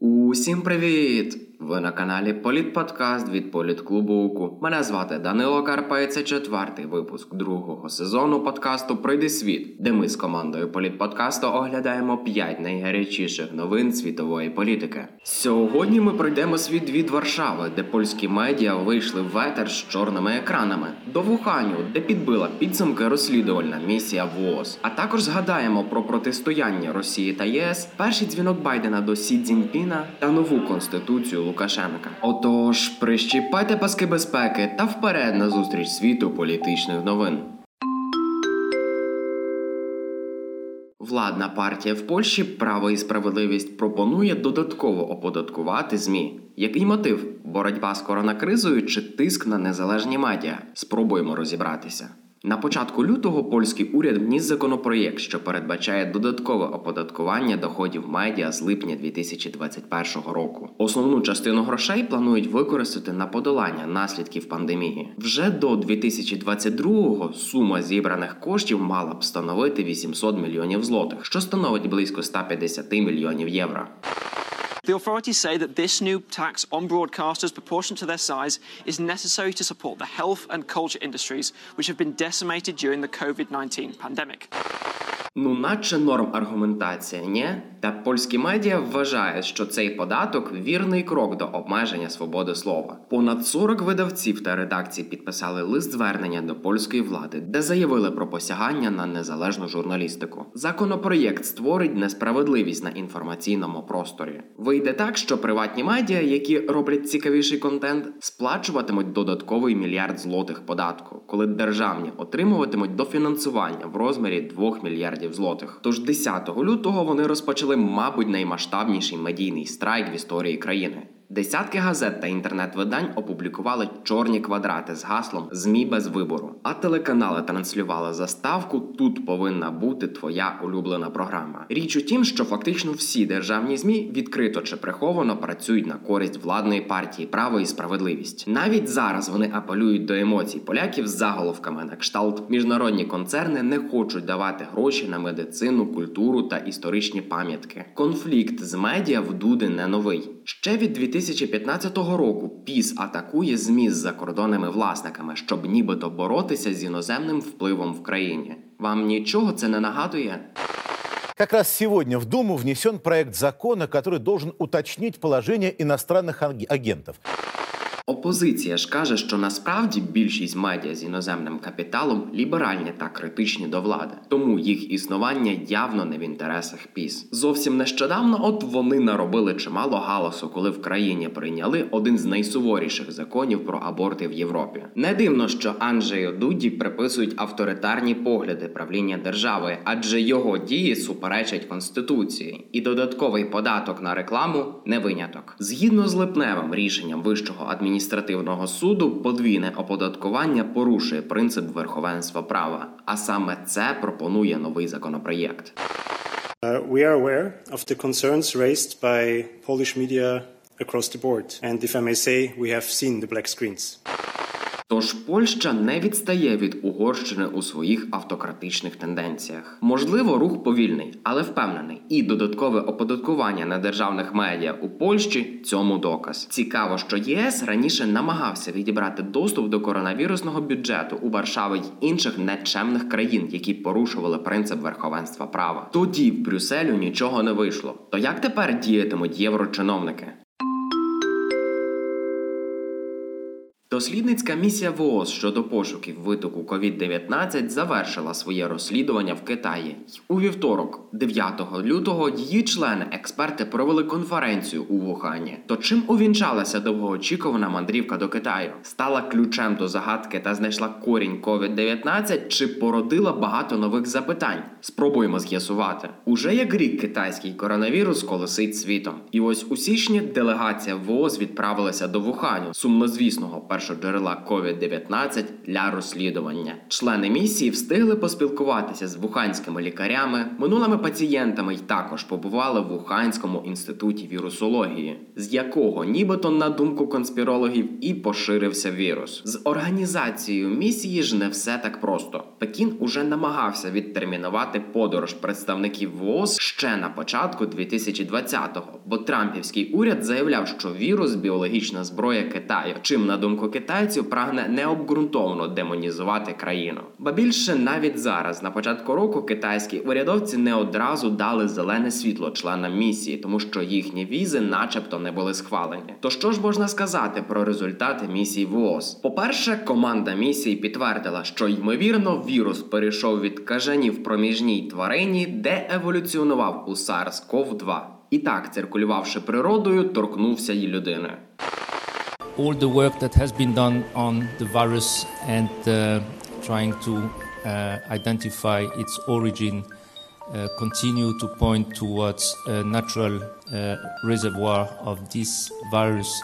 Усім привіт! Ви на каналі Політподкаст від Політклубу УКУ. Мене звати Данило Карпа і це четвертий випуск другого сезону подкасту Пройди світ, де ми з командою Політподкасту оглядаємо п'ять найгарячіших новин світової політики. Сьогодні ми пройдемо світ від Варшави, де польські медіа вийшли в етер з чорними екранами, до Вуханю, де підбила підсумки розслідувальна місія ВООЗ. А також згадаємо про протистояння Росії та ЄС, перший дзвінок Байдена до Сі Цзіньпіна та нову конституцію Лукашенка. Отож, прищіпайте паски безпеки та вперед на зустріч світу політичних новин. Владна партія в Польщі Право і справедливість пропонує додатково оподаткувати ЗМІ. Який мотив? Боротьба з коронакризою чи тиск на незалежні медіа? Спробуємо розібратися. На початку лютого польський уряд вніс законопроєкт, що передбачає додаткове оподаткування доходів медіа з липня 2021 року. Основну частину грошей планують використати на подолання наслідків пандемії. Вже до 2022-го сума зібраних коштів мала б становити 800 мільйонів злотих, що становить близько 150 мільйонів євро. The authorities say that this new tax on broadcasters proportionate to their size is necessary to support the health and culture industries, which have been decimated during the COVID 19 pandemic. Ну, наче норм аргументація, ні? Та польські медіа вважають, що цей податок вірний крок до обмеження свободи слова. Понад 40 видавців та редакцій підписали лист звернення до польської влади, де заявили про посягання на незалежну журналістику. Законопроєкт створить несправедливість на інформаційному просторі. Вийде так, що приватні медіа, які роблять цікавіший контент, сплачуватимуть додатковий мільярд злотих податку, коли державні отримуватимуть дофінансування в розмірі 2 мільярдів злотих. Тож 10 лютого вони розпочали, мабуть, наймасштабніший медійний страйк в історії країни. Десятки газет та інтернет-видань опублікували чорні квадрати з гаслом ЗМІ без вибору. А телеканали транслювали заставку Тут повинна бути твоя улюблена програма. Річ у тім, що фактично всі державні змі відкрито чи приховано працюють на користь владної партії право і справедливість. Навіть зараз вони апелюють до емоцій поляків з заголовками на кшталт. Міжнародні концерни не хочуть давати гроші на медицину, культуру та історичні пам'ятки. Конфлікт з медіа в Дуди не новий. Ще від 2015 року ПІС атакує ЗМІ з закордонними власниками, щоб нібито боротися з іноземним впливом в країні. Вам нічого це не нагадує? Как раз сегодня в Думу внесен проект закона, который должен уточнить положение иностранных агентов. Опозиція ж каже, що насправді більшість медіа з іноземним капіталом ліберальні та критичні до влади, тому їх існування явно не в інтересах ПІС. Зовсім нещодавно, от вони наробили чимало галасу, коли в країні прийняли один з найсуворіших законів про аборти в Європі. Не дивно, що Анджею Дуді приписують авторитарні погляди правління держави, адже його дії суперечать конституції, і додатковий податок на рекламу не виняток. Згідно з липневим рішенням вищого адміністративного суду, подвійне оподаткування порушує принцип верховенства права. А саме це пропонує новий законопроєкт. Uh, we are aware of the concerns raised by Polish media across the board. And if I may say, we have seen the black screens. Тож Польща не відстає від Угорщини у своїх автократичних тенденціях. Можливо, рух повільний, але впевнений. І додаткове оподаткування на державних медіа у Польщі цьому доказ. Цікаво, що ЄС раніше намагався відібрати доступ до коронавірусного бюджету у Варшави й інших нечемних країн, які порушували принцип верховенства права. Тоді в Брюсселю нічого не вийшло. То як тепер діятимуть єврочиновники? Дослідницька місія ВООЗ щодо пошуків витоку COVID-19 завершила своє розслідування в Китаї. У вівторок, 9 лютого, її члени експерти провели конференцію у Вухані. То чим увінчалася довгоочікувана мандрівка до Китаю? Стала ключем до загадки та знайшла корінь COVID-19 чи породила багато нових запитань? Спробуємо з'ясувати. Уже як рік китайський коронавірус колесить світом. І ось у січні делегація ВООЗ відправилася до Вуханю, сумнозвісного першоджерела COVID-19 для розслідування. Члени місії встигли поспілкуватися з вуханськими лікарями, минулими пацієнтами й також побували в Вуханському інституті вірусології, з якого нібито на думку конспірологів і поширився вірус. З організацією місії ж не все так просто. Пекін уже намагався відтермінувати подорож представників ВООЗ ще на початку 2020-го, бо Трампівський уряд заявляв, що вірус біологічна зброя Китаю, чим на думку китайців прагне необґрунтовно демонізувати країну. Ба більше навіть зараз, на початку року, китайські урядовці не одразу дали зелене світло членам місії, тому що їхні візи, начебто, не були схвалені. То що ж можна сказати про результати місії ВООЗ? По-перше, команда місії підтвердила, що ймовірно вірус перейшов від кажанів проміжній тварині, де еволюціонував у SARS-CoV-2. І так, циркулювавши природою, торкнувся й людини. All the work that has been done on the virus and uh, trying to uh, identify its origin uh, continue to point towards a natural uh, reservoir of this virus.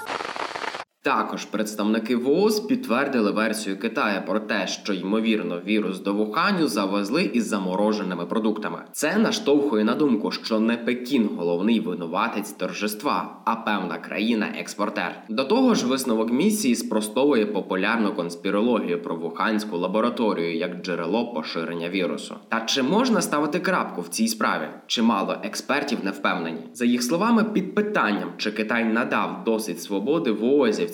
Також представники ВООЗ підтвердили версію Китаю про те, що ймовірно вірус до Вуханю завезли із замороженими продуктами. Це наштовхує на думку, що не Пекін головний винуватець торжества, а певна країна-експортер. До того ж, висновок місії спростовує популярну конспірологію про вуханську лабораторію як джерело поширення вірусу. Та чи можна ставити крапку в цій справі? Чимало експертів не впевнені. За їх словами, під питанням, чи Китай надав досить свободи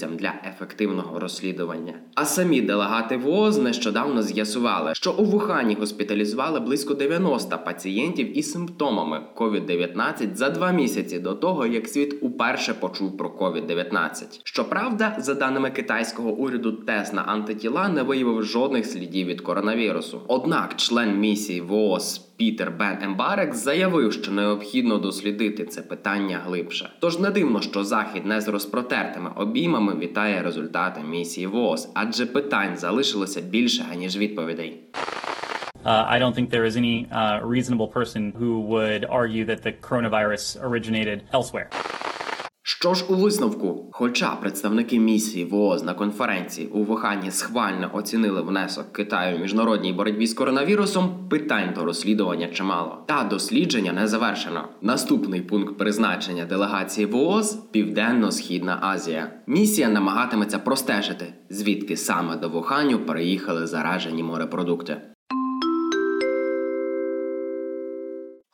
ВООЗівцям для ефективного розслідування. А самі делегати ВООЗ нещодавно з'ясували, що у Вухані госпіталізували близько 90 пацієнтів із симптомами COVID-19 за два місяці до того, як світ уперше почув про COVID-19. Щоправда, за даними китайського уряду, тест на антитіла не виявив жодних слідів від коронавірусу. Однак, член місії ВООЗ Пітер Бен Ембарек заявив, що необхідно дослідити це питання глибше. Тож не дивно, що захід не з розпротертими обіймами вітає результати місії ВОЗ, адже питань залишилося більше аніж відповідей. Uh, I don't think there is any uh, reasonable person who would argue that the coronavirus originated elsewhere. Що ж у висновку, хоча представники місії ВООЗ на конференції у Вухані схвально оцінили внесок Китаю в міжнародній боротьбі з коронавірусом, питань до розслідування чимало. Та дослідження не завершено. Наступний пункт призначення делегації ВООЗ Південно-Східна Азія. Місія намагатиметься простежити, звідки саме до Вуханю переїхали заражені морепродукти.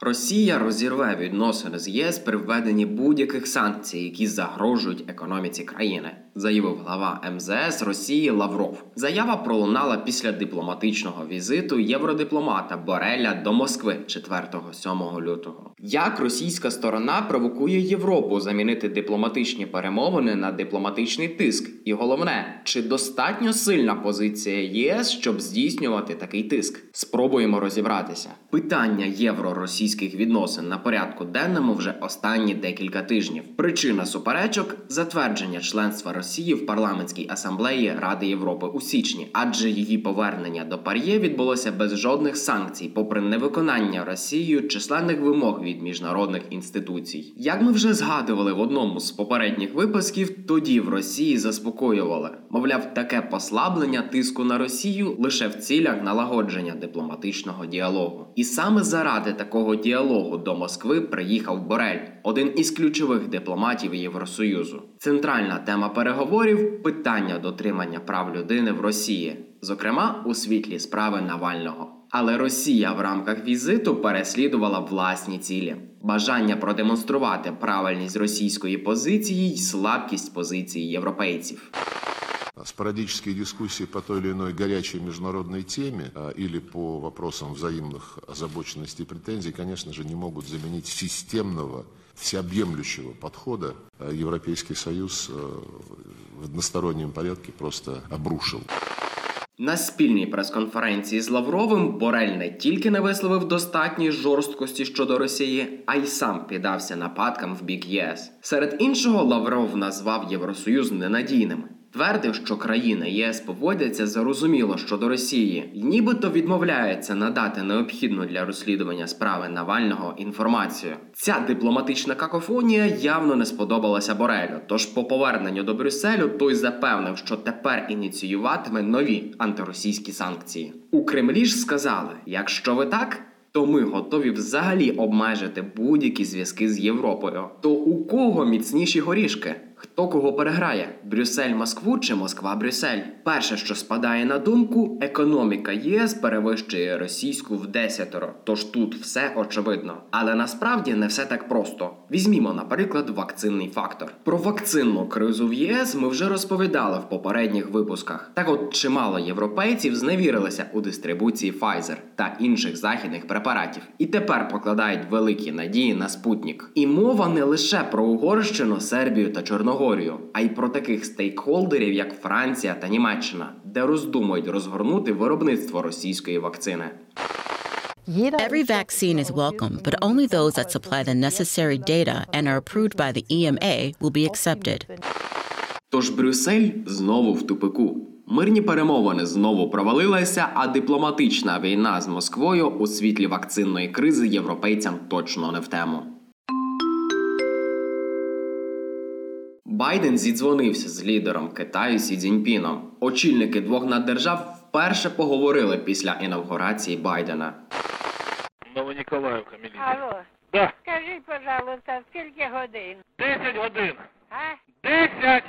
Росія розірве відносини з ЄС при введенні будь-яких санкцій, які загрожують економіці країни, заявив глава МЗС Росії Лавров. Заява пролунала після дипломатичного візиту євродипломата Бореля до Москви 4-7 лютого. Як російська сторона провокує Європу замінити дипломатичні перемовини на дипломатичний тиск? І головне, чи достатньо сильна позиція ЄС, щоб здійснювати такий тиск? Спробуємо розібратися. Питання євро-російських відносин на порядку денному вже останні декілька тижнів. Причина суперечок затвердження членства Росії в парламентській асамблеї Ради Європи у січні, адже її повернення до пар'є відбулося без жодних санкцій, попри невиконання Росією численних вимог від міжнародних інституцій. Як ми вже згадували в одному з попередніх випусків, тоді в Росії заспокоювали, мовляв, таке послаблення тиску на Росію лише в цілях налагодження дипломатичного діалогу. І саме заради такого діалогу до Москви приїхав Борель, один із ключових дипломатів Євросоюзу. Центральна тема переговорів питання дотримання прав людини в Росії, зокрема у світлі справи Навального. Але Росія в рамках візиту переслідувала власні цілі: бажання продемонструвати правильність російської позиції й слабкість позиції європейців. Спорадические дискуссии по той или иной горячей международной теме или по вопросам взаимных озабоченностей и претензий, конечно же, не могут заменить системного, всеобъемлющего подхода. Европейский Союз в одностороннем порядке просто обрушил. На спільній прес-конференції з Лавровим Борель не тільки не висловив достатньої жорсткості щодо Росії, а й сам піддався нападкам в бік ЄС. Серед іншого, Лавров назвав Євросоюз ненадійним. Твердив, що країни ЄС поводяться зарозуміло щодо Росії, і нібито відмовляється надати необхідну для розслідування справи Навального інформацію. Ця дипломатична какофонія явно не сподобалася Борелю. Тож, по поверненню до Брюсселю, той запевнив, що тепер ініціюватиме нові антиросійські санкції. У Кремлі ж сказали: якщо ви так. То ми готові взагалі обмежити будь-які зв'язки з Європою. То у кого міцніші горішки? Хто кого переграє? Брюссель Москву чи Москва Брюссель? Перше, що спадає на думку, економіка ЄС перевищує російську в десятеро. Тож тут все очевидно. Але насправді не все так просто. Візьмімо, наприклад, вакцинний фактор. Про вакцинну кризу в ЄС ми вже розповідали в попередніх випусках. Так от чимало європейців зневірилися у дистрибуції Pfizer та інших західних препаратів, і тепер покладають великі надії на спутник. І мова не лише про Угорщину, Сербію та Чорногорію. Чорногорію, а й про таких стейкхолдерів, як Франція та Німеччина, де роздумують розгорнути виробництво російської вакцини. Every vaccine is welcome, but only those that supply the necessary data and are approved by the EMA will be accepted. Тож Брюссель знову в тупику. Мирні перемовини знову провалилися, а дипломатична війна з Москвою у світлі вакцинної кризи європейцям точно не в тему. Байден зідзвонився з лідером Китаю Сі Цзіньпіном. Очільники двох наддержав вперше поговорили після інавгурації Байдена. Новоніколаївка, міліція. Алло, Да, скажіть, пожалуйста, скільки годин? 10 годин. А? 10!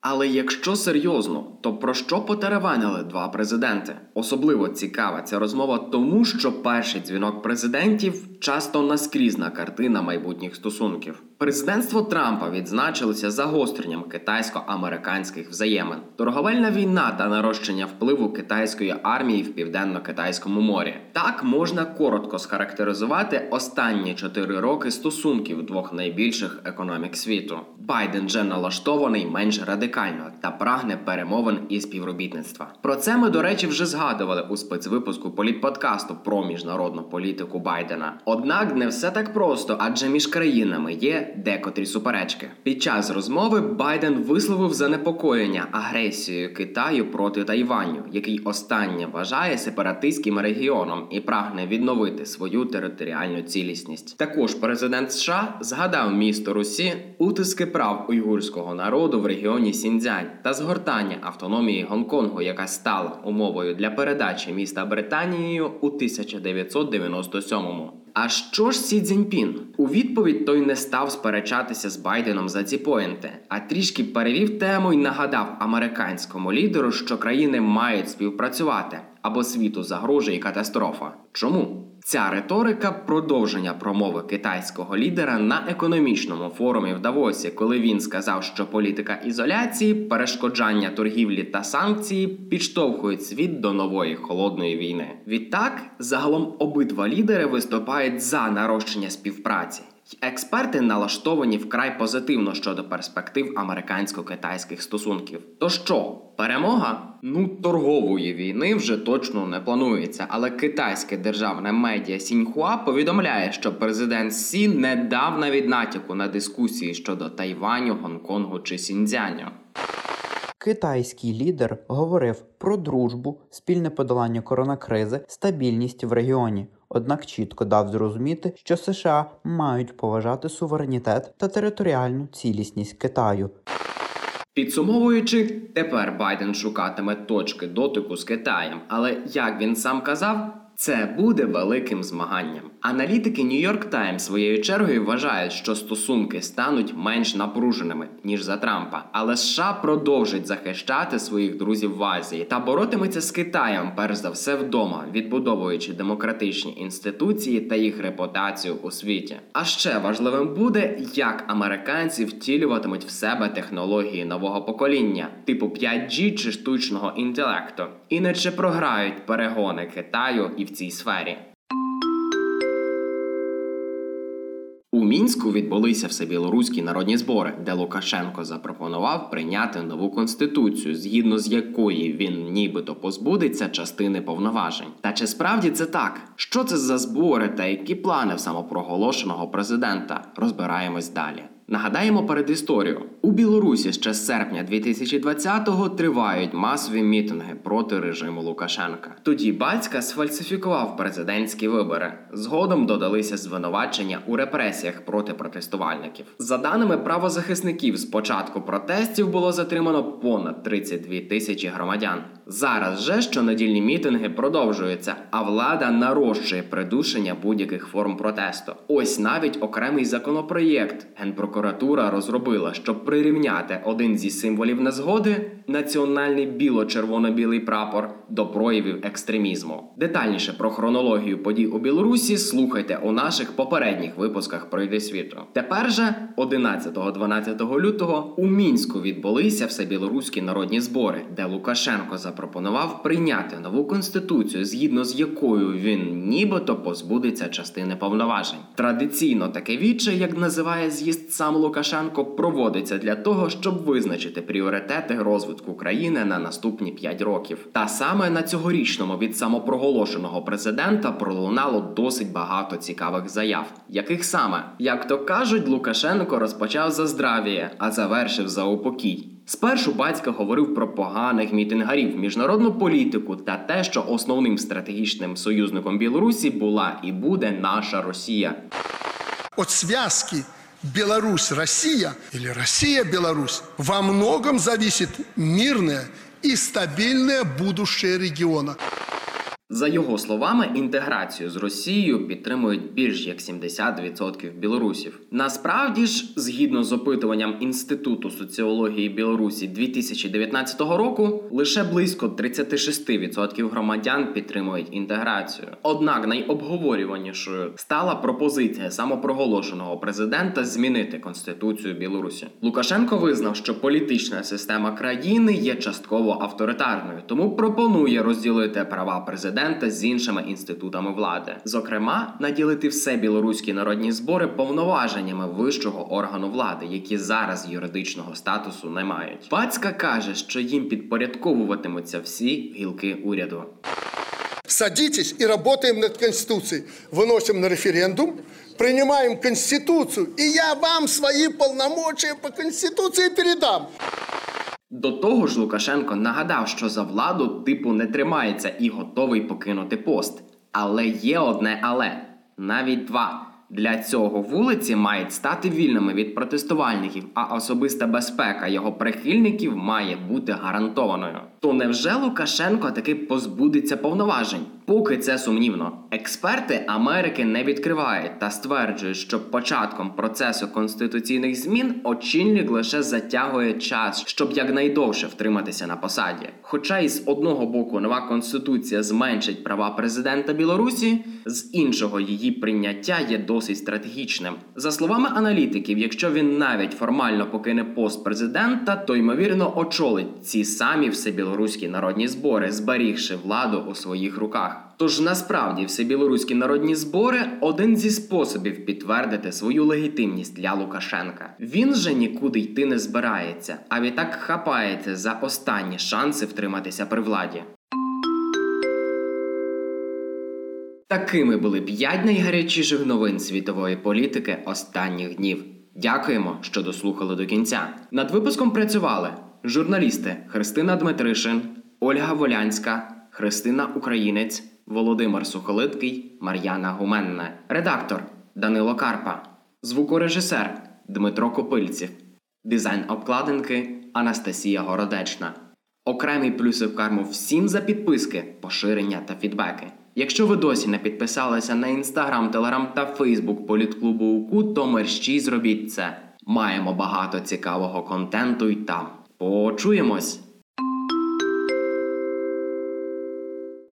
Але якщо серйозно, то про що потереванили два президенти? Особливо цікава ця розмова, тому що перший дзвінок президентів часто наскрізна картина майбутніх стосунків. Президентство Трампа відзначилося загостренням китайсько-американських взаємин, торговельна війна та нарощення впливу китайської армії в південно-китайському морі. Так можна коротко схарактеризувати останні чотири роки стосунків двох найбільших економік світу. Байден же налаштований менш радикально та прагне перемовин і співробітництва. Про це ми, до речі, вже згадували у спецвипуску політподкасту про міжнародну політику Байдена. Однак не все так просто, адже між країнами є декотрі суперечки. Під час розмови Байден висловив занепокоєння агресією Китаю проти Тайваню, який останнє вважає сепаратистським регіоном і прагне відновити свою територіальну цілісність. Також президент США згадав місто Русі утиски прав уйгурського народу в регіоні Сіньцзянь та згортання автономії Гонконгу, яка стала умовою для передачі міста Британією у 1997-му. А що ж Сі Цзіньпін? У відповідь той не став сперечатися з Байденом за ці поінти, а трішки перевів тему і нагадав американському лідеру, що країни мають співпрацювати або світу загрожує катастрофа. Чому? Ця риторика продовження промови китайського лідера на економічному форумі в Давосі, коли він сказав, що політика ізоляції, перешкоджання торгівлі та санкції підштовхують світ до нової холодної війни. Відтак, загалом обидва лідери виступають за нарощення співпраці. Експерти налаштовані вкрай позитивно щодо перспектив американсько-китайських стосунків. То що, перемога? Ну, торгової війни вже точно не планується, але китайське державне медіа Сіньхуа повідомляє, що президент Сі не дав навіть натяку на дискусії щодо Тайваню, Гонконгу чи Сіньцзяню. Китайський лідер говорив про дружбу, спільне подолання коронакризи, стабільність в регіоні. Однак чітко дав зрозуміти, що США мають поважати суверенітет та територіальну цілісність Китаю. Підсумовуючи, тепер Байден шукатиме точки дотику з Китаєм, але як він сам казав, це буде великим змаганням. Аналітики New York Times своєю чергою вважають, що стосунки стануть менш напруженими ніж за Трампа, але США продовжить захищати своїх друзів в Азії та боротиметься з Китаєм, перш за все вдома, відбудовуючи демократичні інституції та їх репутацію у світі. А ще важливим буде, як американці втілюватимуть в себе технології нового покоління, типу 5G чи штучного інтелекту, і не програють перегони Китаю і в цій сфері. У мінську відбулися всебілоруські народні збори, де Лукашенко запропонував прийняти нову конституцію, згідно з якої він нібито позбудеться частини повноважень. Та чи справді це так? Що це за збори та які плани в самопроголошеного президента? Розбираємось далі. Нагадаємо перед історію. У Білорусі ще з серпня 2020-го тривають масові мітинги проти режиму Лукашенка. Тоді батька сфальсифікував президентські вибори. Згодом додалися звинувачення у репресіях проти протестувальників. За даними правозахисників, з початку протестів було затримано понад 32 тисячі громадян. Зараз же щонедільні мітинги продовжуються, а влада нарощує придушення будь-яких форм протесту. Ось навіть окремий законопроєкт генпрокуратура розробила, щоб прирівняти один зі символів незгоди національний біло-червоно-білий прапор до проявів екстремізму. Детальніше про хронологію подій у Білорусі слухайте у наших попередніх випусках «Пройди світу. Тепер же 11-12 лютого у мінську відбулися всебілоруські народні збори, де Лукашенко запропонував прийняти нову конституцію, згідно з якою він нібито позбудеться частини повноважень. Традиційно таке віче, як називає з'їзд сам Лукашенко, проводиться для того, щоб визначити пріоритети розвитку країни на наступні 5 років. Та саме на цьогорічному від самопроголошеного президента пролунало досить багато цікавих заяв, яких саме, як то кажуть, Лукашенко розпочав за здравіє, а завершив за упокій. Спершу батько говорив про поганих мітингарів, міжнародну політику та те, що основним стратегічним союзником Білорусі була і буде наша Росія. От связки Беларусь-Россия или Россия-Беларусь во многом зависит мирное и стабильное будущее региона. За його словами, інтеграцію з Росією підтримують більш як 70% білорусів. Насправді ж, згідно з опитуванням Інституту соціології Білорусі 2019 року, лише близько 36% громадян підтримують інтеграцію. Однак найобговорюванішою стала пропозиція самопроголошеного президента змінити конституцію Білорусі. Лукашенко визнав, що політична система країни є частково авторитарною, тому пропонує розділити права президента президента з іншими інститутами влади, зокрема, наділити все білоруські народні збори повноваженнями вищого органу влади, які зараз юридичного статусу не мають. Пацька каже, що їм підпорядковуватимуться всі гілки уряду. Садитесь и работаем над Конституцией. Выносим на референдум, принимаем Конституцию, и я вам свои полномочия по Конституции передам. До того ж, Лукашенко нагадав, що за владу типу не тримається і готовий покинути пост. Але є одне але навіть два. Для цього вулиці мають стати вільними від протестувальників, а особиста безпека його прихильників має бути гарантованою. То невже Лукашенко таки позбудеться повноважень? Поки це сумнівно. Експерти Америки не відкривають та стверджують, що початком процесу конституційних змін очільник лише затягує час, щоб якнайдовше втриматися на посаді. Хоча із одного боку нова конституція зменшить права президента Білорусі, з іншого її прийняття є досить стратегічним. За словами аналітиків, якщо він навіть формально покине пост президента, то ймовірно очолить ці самі всебілоруські народні збори, зберігши владу у своїх руках. Тож насправді всебілоруські народні збори один зі способів підтвердити свою легітимність для Лукашенка. Він же нікуди йти не збирається, а відтак хапається за останні шанси втриматися при владі. Такими були п'ять найгарячіших новин світової політики останніх днів. Дякуємо, що дослухали до кінця. Над випуском працювали журналісти Христина Дмитришин, Ольга Волянська, Христина Українець, Володимир Сухолиткий, Мар'яна Гуменна, редактор Данило Карпа, звукорежисер Дмитро Копильців, дизайн обкладинки Анастасія Городечна. Окремий плюси в карму всім за підписки, поширення та фідбеки. Якщо ви досі не підписалися на інстаграм, телеграм та фейсбук політклубу УКУ, то мерщій зробіть це. Маємо багато цікавого контенту й там. Почуємось!